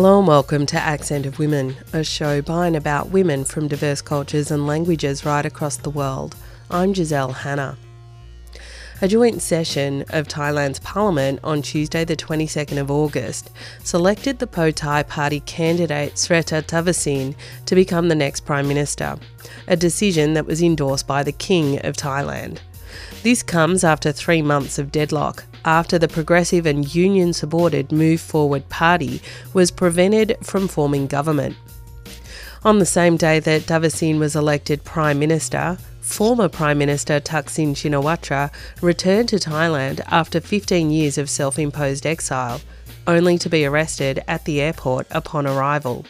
Hello and welcome to Accent of Women, a show by and about women from diverse cultures and languages right across the world. I'm Giselle Hanna. A joint session of Thailand's parliament on Tuesday, the 22nd of August, selected the Pheu Thai party candidate Srettha Thavisin to become the next Prime Minister, a decision that was endorsed by the King of Thailand. This comes after three months of deadlock, after the progressive and union supported Move Forward Party was prevented from forming government. On the same day that Thavisin was elected Prime Minister, former Prime Minister Thaksin Shinawatra returned to Thailand after 15 years of self imposed exile, only to be arrested at the airport upon arrival.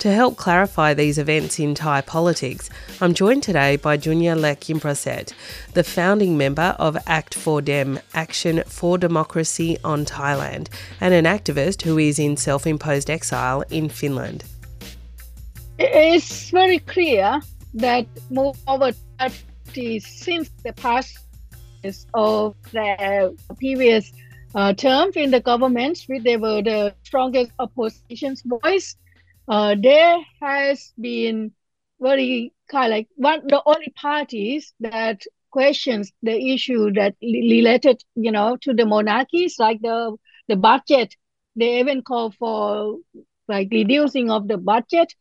To help clarify these events in Thai politics, I'm joined today by Junya Lek Yimprasert, the founding member of Act for Dem, Action for Democracy on Thailand, and an activist who is in self imposed exile in Finland. It's very clear that Move Forward Party, since the past of the previous uh, term in the government, they were the strongest opposition's voice uh, there has been very kind of like one the only parties that questions the issue that related you know to the monarchies like the the budget. They even call for like reducing of the budget.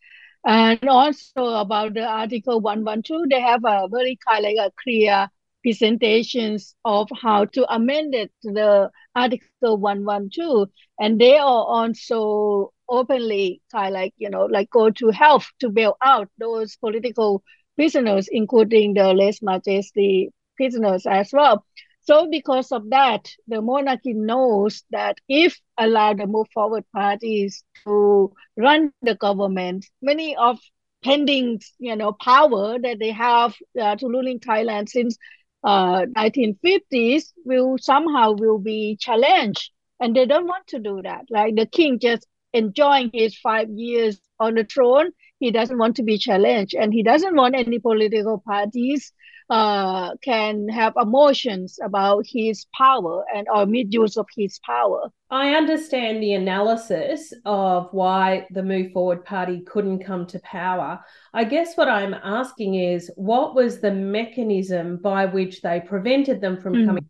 And also about the article 112 they have a very kind of like a clear presentations of how to amend it the article 112 and they are also openly kind of like you know like go to help to bail out those political prisoners, including the lese majesty prisoners as well. So because of that, the monarchy knows that if allow the move forward parties to run the government, many of pending you know power that they have uh, to ruling Thailand since uh, 1950s will somehow will be challenged and they don't want to do that like the king just enjoying his five years on the throne. He doesn't want to be challenged, and he doesn't want any political parties uh, can have emotions about his power and or misuse of his power. I understand the analysis of why the Move Forward Party couldn't come to power. I guess what I'm asking is what was the mechanism by which they prevented them from mm. coming?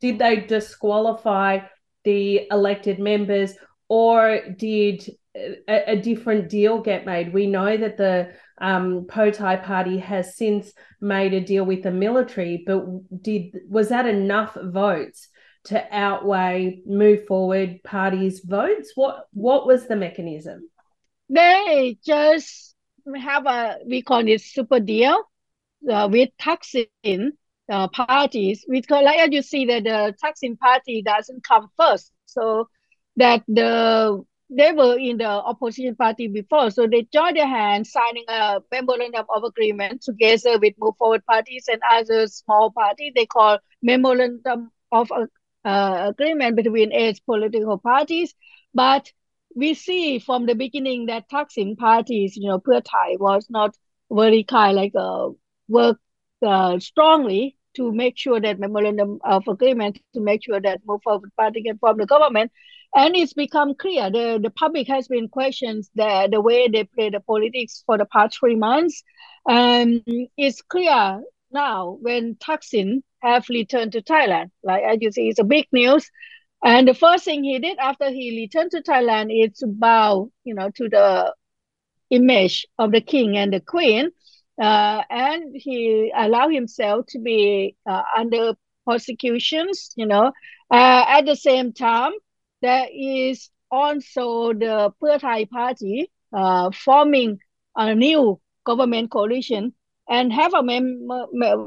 Did they disqualify the elected members or did a, a, different deal get made? We know that the um, party has since made a deal with the military, but did was that enough votes to outweigh Move Forward Party's votes? What what was the mechanism? They just have a we call it super deal uh, with Thaksin uh, parties. Because like you see that the Thaksin party doesn't come first, so that the they were in the opposition party before, so they joined their hands, signing a memorandum of agreement together with Move Forward parties and other small party. They call memorandum of uh, agreement between eight political parties. But we see from the beginning that Thaksin parties, you know, Pheu Thai was not very kind like uh, work uh, strongly to make sure that memorandum of agreement to make sure that Move Forward party can form the government and it's become clear. The, the public has been questions the, the way they play the politics for the past three months. And it's clear now when Thaksin have returned to Thailand. Like as you see it's a big news. And the first thing he did after he returned to Thailand is to bow you know to the image of the king and the queen. Uh, and he allowed himself to be uh, under persecutions you know. Uh, at the same time there is also the Pheu Thai party uh, forming a new government coalition and have a mem-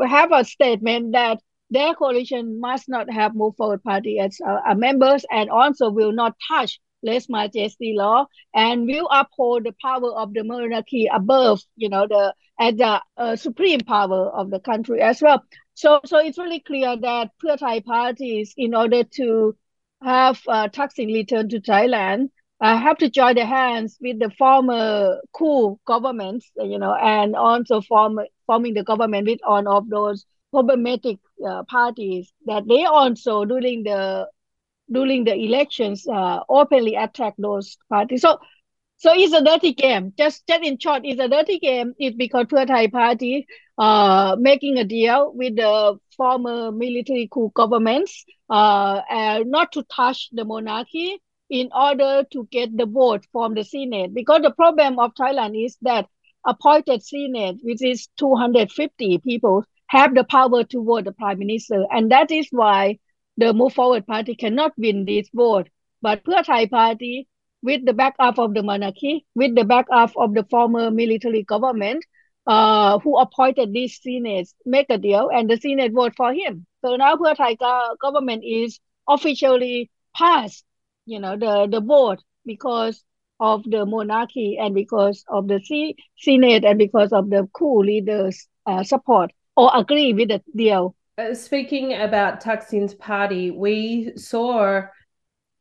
have a statement that their coalition must not have Move Forward Party as uh, members and also will not touch lese majesty law and will uphold the power of the monarchy above, you know, the as the uh, supreme power of the country as well. So, so it's really clear that Pheu Thai parties, in order to have uh, Thaksin returned to Thailand, I have to join the hands with the former coup governments, you know, and also form, forming the government with one of those problematic uh, parties that they also during the during the elections uh, openly attack those parties. So so it's a dirty game. Just, just in short, it's a dirty game. It's because Pheu Thai party uh, making a deal with the former military coup governments uh, not to touch the monarchy in order to get the vote from the Senate. Because the problem of Thailand is that appointed Senate, which is 250 people, have the power to vote the prime minister. And that is why the Move Forward Party cannot win this vote. But Pheu Thai Party with the backup of the monarchy, with the backup of the former military government, uh, who appointed this Senate, make a deal, and the Senate vote for him. So now Pheu Thai government is officially passed, you know, the, the vote because of the monarchy and because of the C- Senate and because of the coup leaders' uh, support or agree with the deal. Uh, speaking about Thaksin's party, we saw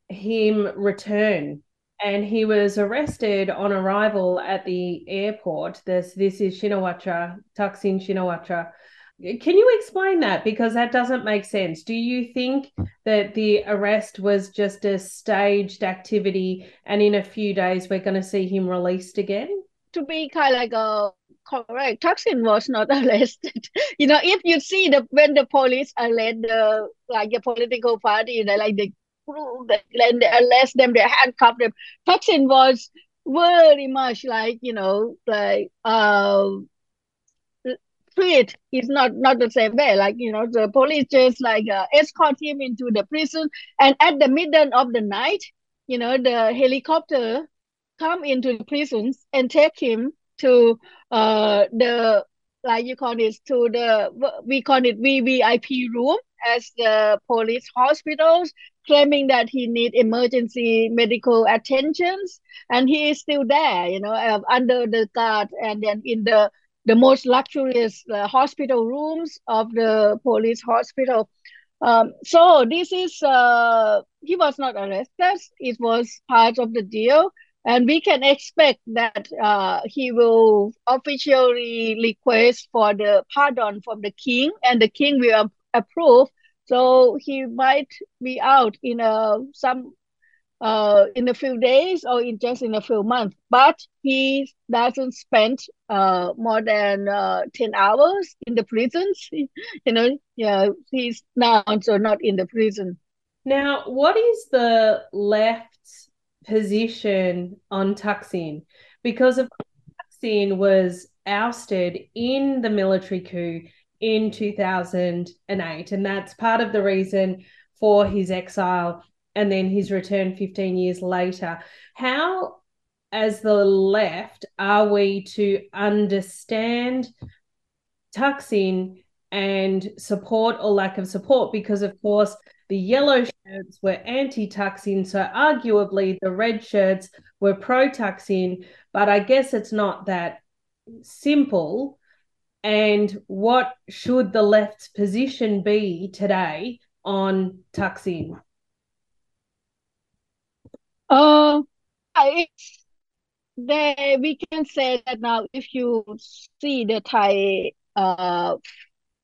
him return and he was arrested on arrival at the airport. This this is Shinawatra, Thaksin Shinawatra. Can you explain that? Because that doesn't make sense. Do you think that the arrest was just a staged activity and in a few days we're going to see him released again? To be kind of like a correct, Thaksin was not arrested. you know, if you see the when the police arrest the like a political party, you know, like the and they arrest them, they handcuff them. Thaksin was very much like, you know, like uh treat is not not the same way. Like, you know, the police just like uh, escort him into the prison and at the middle of the night, you know, the helicopter come into the prisons and take him to uh the like you call it to the we call it VVIP room as the police hospitals claiming that he need emergency medical attentions and he is still there you know uh, under the guard and then in the the most luxurious uh, hospital rooms of the police hospital. Um, so this is uh, he was not arrested. It was part of the deal and we can expect that uh, he will officially request for the pardon from the king and the king will approve so he might be out in a some uh in a few days or in just in a few months. But he doesn't spend uh more than uh 10 hours in the prisons. you know, yeah, he's now also not in the prison. Now, what is the left position on Thaksin? Because of Thaksin was ousted in the military coup in 2008. And that's part of the reason for his exile and then his return 15 years later. How, as the left, are we to understand Thaksin and support or lack of support? Because, of course, the yellow shirts were anti Thaksin, so arguably the red shirts were pro Thaksin. But I guess it's not that simple and what should the left's position be today on Thaksin? Uh, it's there. We can say that now. If you see the Thai uh,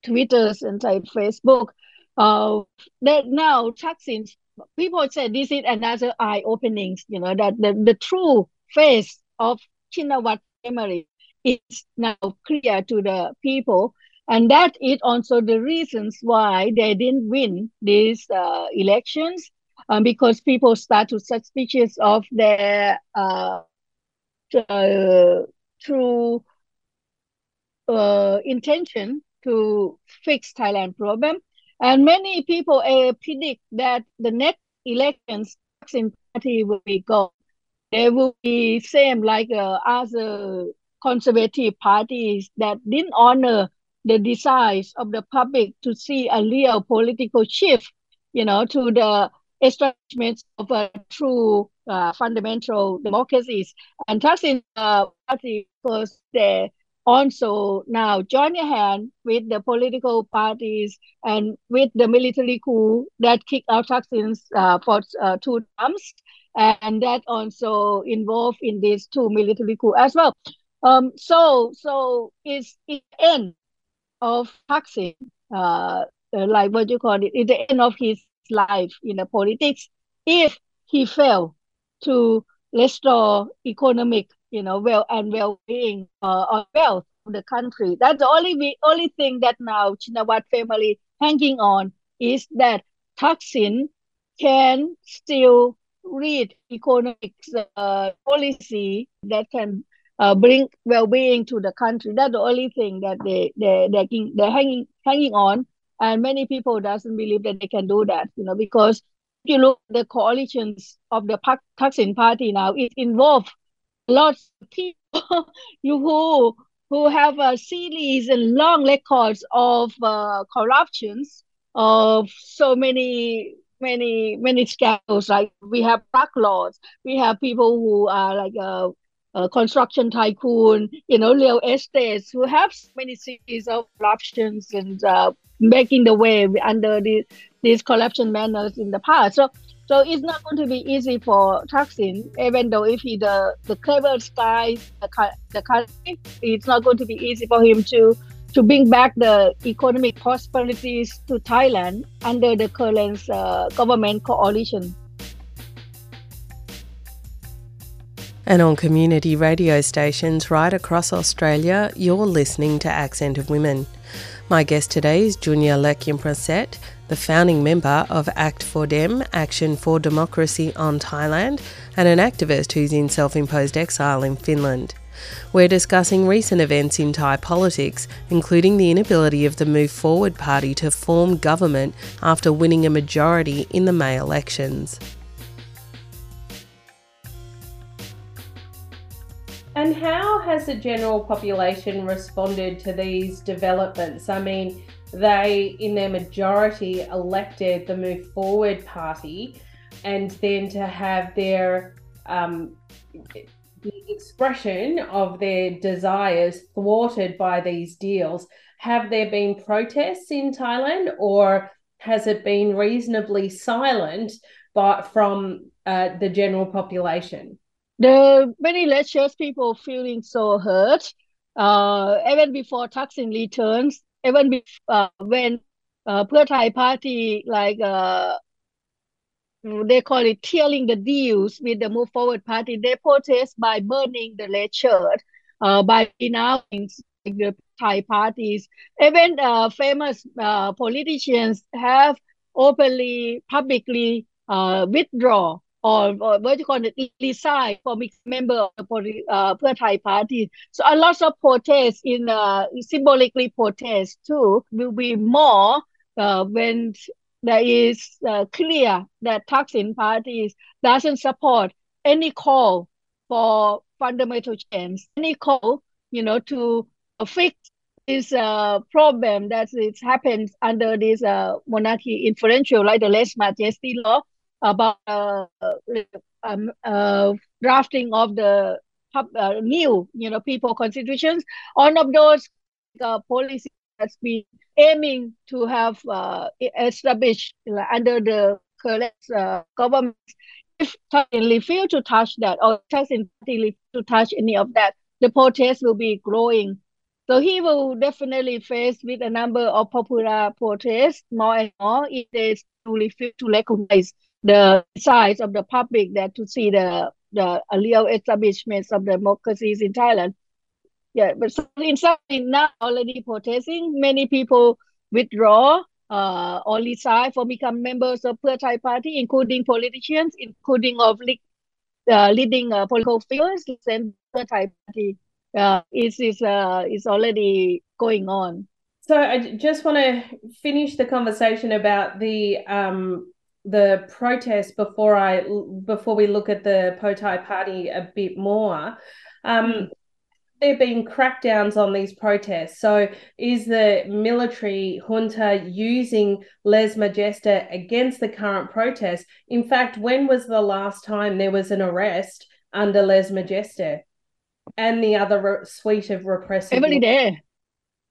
Twitters and Thai Facebook, uh, that now Thaksin people say this is another eye opening. You know that the, the true face of Shinawatra memory is now clear to the people. And that is also the reasons why they didn't win these uh, elections, um, because people start to suspicious of their uh, uh, true uh, intention to fix Thailand problem. And many people uh, predict that the next elections, party will be gone. They will be same like other conservative parties that didn't honor the desires of the public to see a real political shift, you know, to the establishment of a true uh, fundamental democracies. And Thaksin uh, party, because they also now join your hand with the political parties and with the military coup that kicked out Thaksin uh, for uh, two terms, and that also involved in these two military coup as well. Um, so so it's the end of Thaksin, uh, uh, like what you call it, it's the end of his life in the politics if he failed to restore economic, you know, well and well-being uh, or wealth of the country. That's the only only thing that now Shinawatra family hanging on is that Thaksin can still read economic uh, policy that can uh, bring well-being to the country. That's the only thing that they they they're, they're hanging hanging on, and many people doesn't believe that they can do that. You know, because if you look at the coalitions of the Thaksin party now, it involves lots of people who who have a series and long records of uh, corruptions of so many many many scandals. Like we have drug laws, we have people who are like a, a construction tycoon, you know, real estates who have many series of corruptions and uh, making the way under the, these corruption manners in the past. So so it's not going to be easy for Thaksin, even though if he the the cleverest guy the, the country, it's not going to be easy for him to to bring back the economic prosperities to Thailand under the current uh, government coalition. And on community radio stations right across Australia, you're listening to Accent of Women. My guest today is Junior Junya Lek Yimprasert, the founding member of Act for Dem, Action for Democracy on Thailand, and an activist who's in self imposed exile in Finland. We're discussing recent events in Thai politics, including the inability of the Move Forward Party to form government after winning a majority in the May elections. And how has the general population responded to these developments? I mean, they, in their majority, elected the Move Forward Party, and then to have their um, the expression of their desires thwarted by these deals. Have there been protests in Thailand, or has it been reasonably silent, but from uh, the general population? The many lectures people feeling so hurt. Uh, even before Thaksin returns, even before, uh, when uh, Thai party like uh, they call it tearing the deals with the Move Forward Party. They protest by burning the red shirt, uh, by denouncing the Thai parties. Even uh, famous uh, politicians have openly, publicly uh, withdraw or, or what you call it, resign from member of the uh, Thai party. So a lot of protests in uh, symbolically protests too will be more uh, when there is uh, clear that Thaksin parties doesn't support any call for fundamental change, any call, you know, to fix this uh, problem that it happens under this uh, monarchy influential, like the lese majesty law about uh, um, uh, drafting of the uh, new, you know, people constitutions. One of those uh, policies has been aiming to have uh, established under the current uh, government. If Thailand fail to touch that or Thailand to touch any of that, the protest will be growing. So he will definitely face with a number of popular protests more and more if they truly fail to recognize the size of the public that to see the the real establishments of democracies in Thailand. Yeah, but so in some now already protesting, many people withdraw uh, or resign for become members of Pheu Thai party, including politicians, including of uh, leading uh, political figures, and Pheu Thai party uh, is is uh, is already going on. So I just want to finish the conversation about the um, the protest before I before we look at the Pheu Thai party a bit more. Um, mm there have been crackdowns on these protests. So, is the military junta using lese majesty against the current protests? In fact, when was the last time there was an arrest under lese majesty and the other re- suite of repressive? Every day.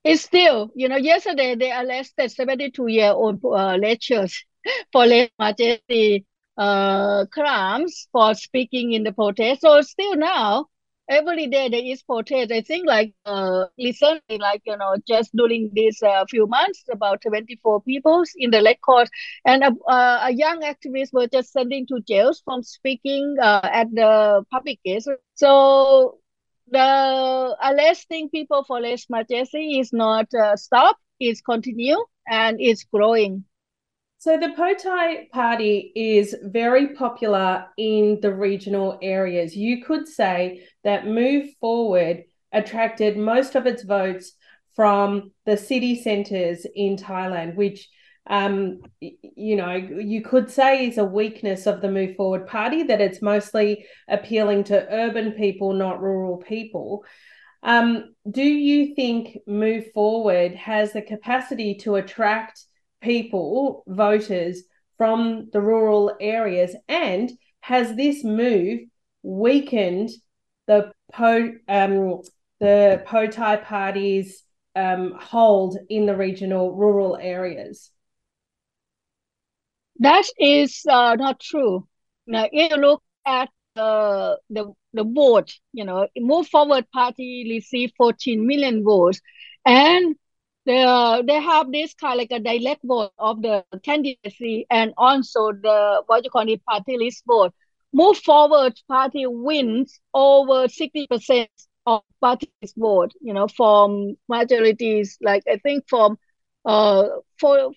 It's still, you know, yesterday they arrested 72 year old uh, lecturers for lese majesty uh, crimes for speaking in the protest. So, still now, every day there is protest. I think like uh, recently, like you know, just during these uh, few months, about 24 people in the Red Court, and a, uh, a young activist were just sending to jails from speaking uh, at the public case. So the arresting people for lese majesty is not uh, stopped; it's continue and it's growing. So the Pheu Thai Party is very popular in the regional areas. You could say that Move Forward attracted most of its votes from the city centres in Thailand, which um, you know, you could say is a weakness of the Move Forward Party that it's mostly appealing to urban people, not rural people. Um, do you think Move Forward has the capacity to attract people, voters from the rural areas? And has this move weakened the po um, the Pheu Thai Party's um, hold in the regional rural areas? That is uh, not true. Now, if you look at uh, the the vote, you know, Move Forward Party received 14 million votes, and they uh, they have this kind of like a direct vote of the candidacy and also the what you call it party list vote. Move forward party wins over 60% of party list vote, you know, from majorities like I think from uh for,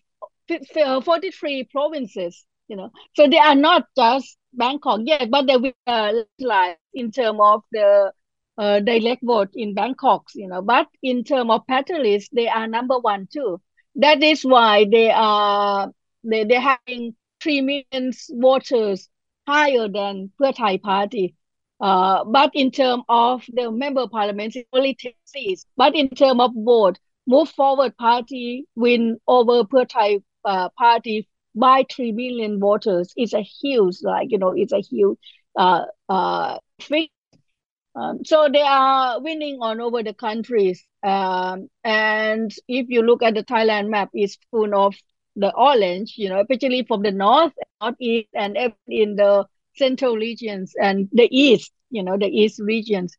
for 43 provinces, you know. So they are not just Bangkok yet, but they will uh, like in terms of the uh, direct vote in Bangkok, you know, but in terms of party they are number one too. That is why they are they they having three million voters higher than Pheu Thai party. Uh, but in terms of the member parliament, it's only 10 seats. But in terms of vote, Move Forward Party win over Pheu Thai uh, party by 3 million voters. It's a huge, like, you know, it's a huge uh, uh, figure um, so they are winning on over the countries. Um, and if you look at the Thailand map, it's full of the orange, you know, especially from the north, northeast, and in the central regions and the east, you know, the east regions.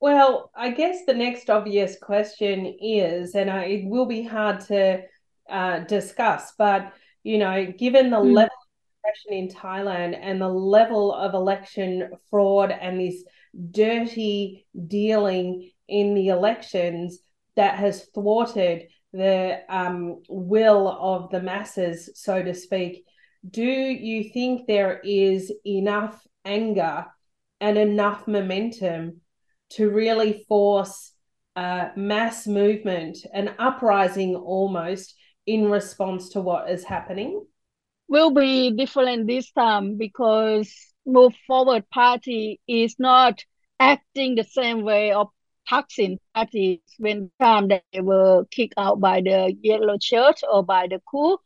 Well, I guess the next obvious question is, and I, it will be hard to uh, discuss, but you know, given the mm. level of oppression in Thailand and the level of election fraud and this dirty dealing in the elections that has thwarted the um, will of the masses, so to speak. Do you think there is enough anger and enough momentum to really force a mass movement, an uprising almost, in response to what is happening? Will be different this time because move forward party is not acting the same way of Thaksin party when time they were kicked out by the yellow shirt or by the coup.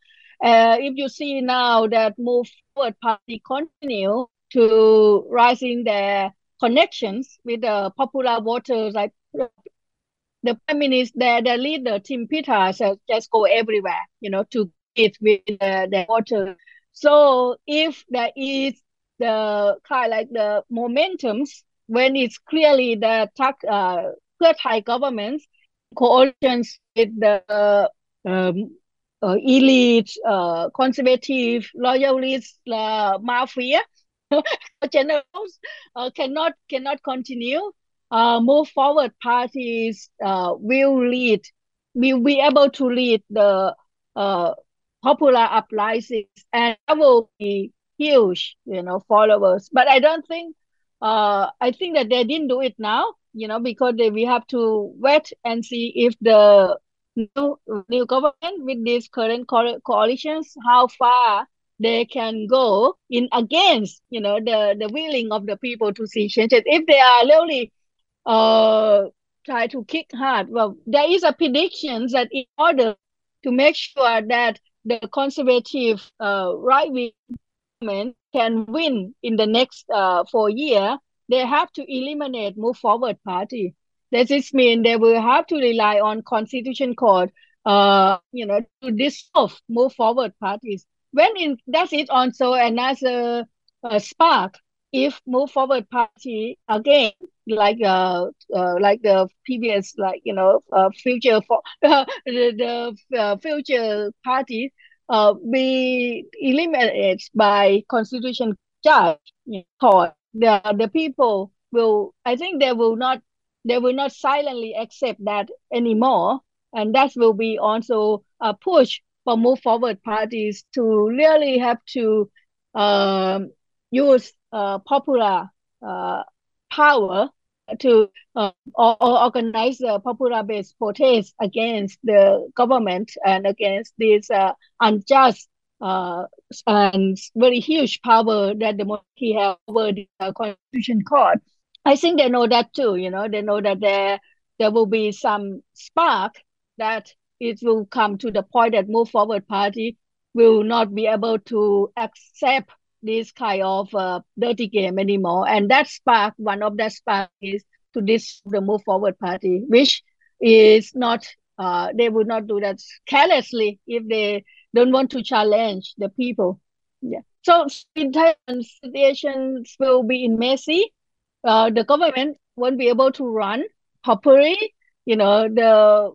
Uh, if you see now that move forward party continue to rising their connections with the popular voters like the prime minister, the, the leader, Tim Peters, has just go everywhere, you know, to get with the, the voters. So if there is the kind of like the momentums when it's clearly the uh, Thai governments coalitions with the um, uh, elite, uh, conservative, loyalist uh, mafia generals uh, cannot cannot continue. Uh, move forward parties uh, will lead, will be able to lead the uh, popular uprisings, and that will be huge, you know, followers. But I don't think, uh, I think that they didn't do it now, you know, because they, we have to wait and see if the new, new government with these current co coalitions, how far they can go in against, you know, the, the willing of the people to see changes. If they are really uh, try to kick hard, well, there is a prediction that in order to make sure that the conservative uh, right wing can win in the next uh, four year, they have to eliminate Move Forward Party. Does this mean they will have to rely on Constitution Court, uh, you know, to dissolve Move Forward parties? When in that's it also another uh, spark if Move Forward Party again, like uh, uh like the previous, like you know, uh, future for the, the uh, future party, uh, be eliminated by constitution judge court, the the people will. I think they will not. They will not silently accept that anymore, and that will be also a push for move forward parties to really have to um, use uh, popular uh, power to uh, organize a popular based protest against the government and against this uh, unjust uh, and very huge power that the monarchy have over the constitution court. I think they know that too. You know, they know that there there will be some spark that it will come to the point that move forward party will not be able to accept this kind of uh, dirty game anymore. And that spark, one of that spark is to this the move forward party, which is not uh, they would not do that carelessly if they don't want to challenge the people. Yeah. So situations will be in messy. Uh, the government won't be able to run properly. You know, the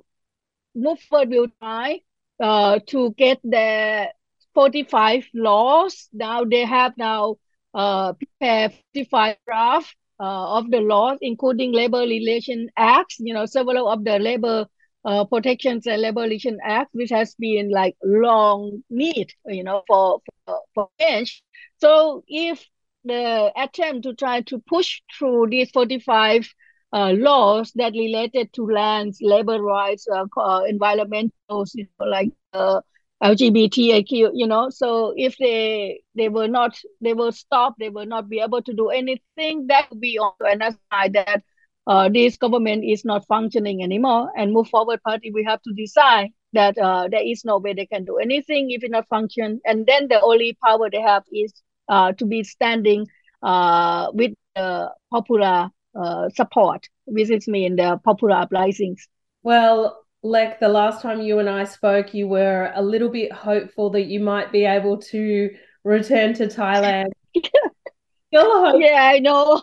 move forward will try uh, to get the 45 laws. Now they have now uh, prepared 55 draft uh, of the laws, including Labor Relation Acts, you know, several of the labor uh, protections and labor relation act, which has been like long need, you know, for, for, for change. So if the attempt to try to push through these 45 uh, laws that related to lands, labor rights, uh, uh, environmental, you know, like uh, LGBTIQ, you know. So if they they were not, they will stop, they will not be able to do anything. That would be also another side that uh, this government is not functioning anymore. And move forward party, we have to decide that uh, there is no way they can do anything if it not function. And then the only power they have is uh, to be standing uh, with the popular uh, support, which is mean the popular uprisings. Well, like the last time you and I spoke, you were a little bit hopeful that you might be able to return to Thailand. yeah, I know.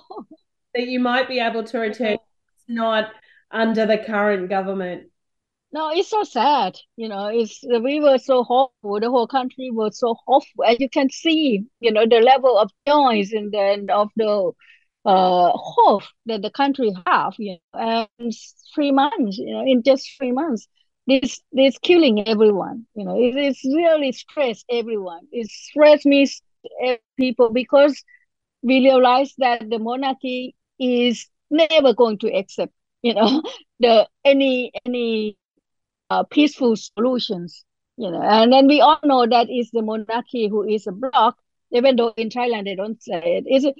That you might be able to return. Not under the current government. No, it's so sad. You know, it's we were so hopeful. The whole country was so hopeful, as you can see. You know, the level of noise and then of the uh, hope that the country have, you know, and three months, you know, in just three months, this this killing everyone, you know, it, it's really stress everyone. It stress me people because we realize that the monarchy is never going to accept, you know, the any any uh, peaceful solutions, you know, and then we all know that is the monarchy who is a block, even though in Thailand they don't say it. Is it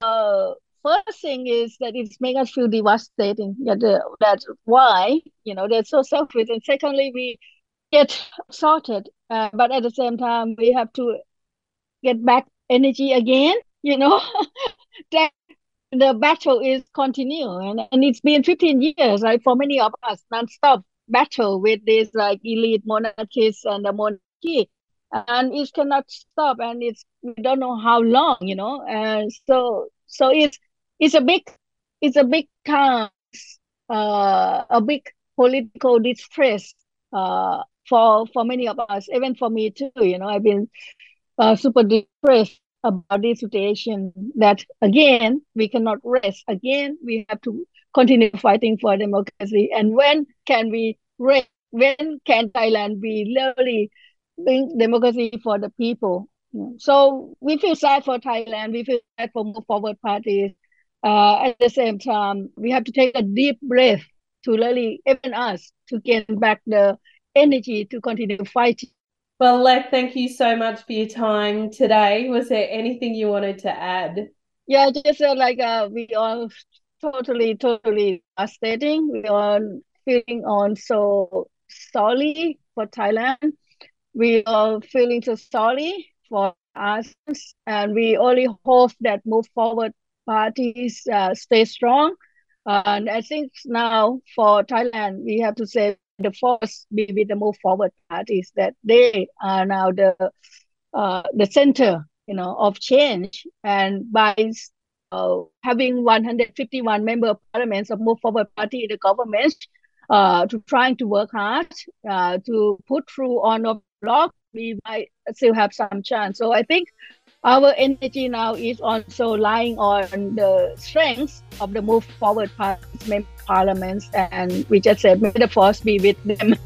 uh, first thing is that it's making us feel devastating. That that's why you know they're so selfish. And secondly, we get sorted, uh, but at the same time, we have to get back energy again. You know that the battle is continuing, and, and it's been 15 years, right, for many of us, non-stop battle with these like elite monarchies and the monarchy and it cannot stop and it's we don't know how long you know? And so so it's it's a big it's a big time uh a big political distress uh for for many of us even for me too you know? I've been uh, super depressed about this situation that again we cannot rest. Again we have to continue fighting for democracy. And when can we rest? When can thailand be really bring democracy for the people. So we feel sad for Thailand. We feel sad for move forward parties. Uh, at the same time, we have to take a deep breath to really, even us, to get back the energy to continue fighting. Well, Lek, thank you so much for your time today. Was there anything you wanted to add? Yeah, just uh, like uh, we are totally, totally devastating. We are feeling on so sorry for Thailand we are feeling so sorry for us, and we only hope that move forward parties uh, stay strong. And I think now for Thailand, we have to say the force be with the move forward parties that they are now the uh, the center you know, of change. And by uh, having 151 member of parliaments of Move Forward Party in the government, uh, to trying to work hard uh, to put through on block, we might still have some chance. So I think our energy now is also lying on the strengths of the Move Forward parliaments, and we just said, may the force be with them.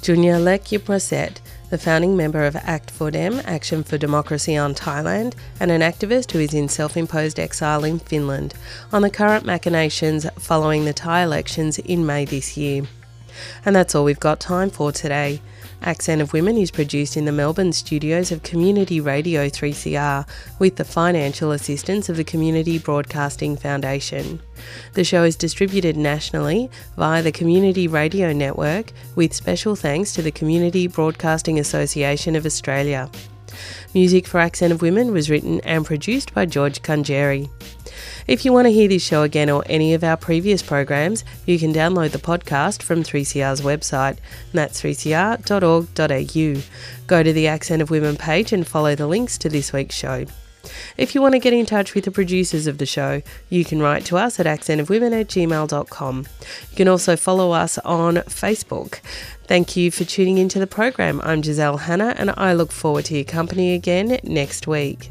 Junya Lek Yimprasert the founding member of Act for Dem, Action for Democracy on Thailand, and an activist who is in self imposed exile in Finland, on the current machinations following the Thai elections in May this year. And that's all we've got time for today. Accent of Women is produced in the Melbourne studios of Community Radio 3CR with the financial assistance of the Community Broadcasting Foundation. The show is distributed nationally via the Community Radio Network with special thanks to the Community Broadcasting Association of Australia. Music for Accent of Women was written and produced by George Kangeri. If you want to hear this show again or any of our previous programs, you can download the podcast from 3CR's website, and that's 3cr.org.au. Go to the Accent of Women page and follow the links to this week's show. If you want to get in touch with the producers of the show, you can write to us at accentofwomen at gmail.com. You can also follow us on Facebook. Thank you for tuning into the program. I'm Giselle Hanna and I look forward to your company again next week.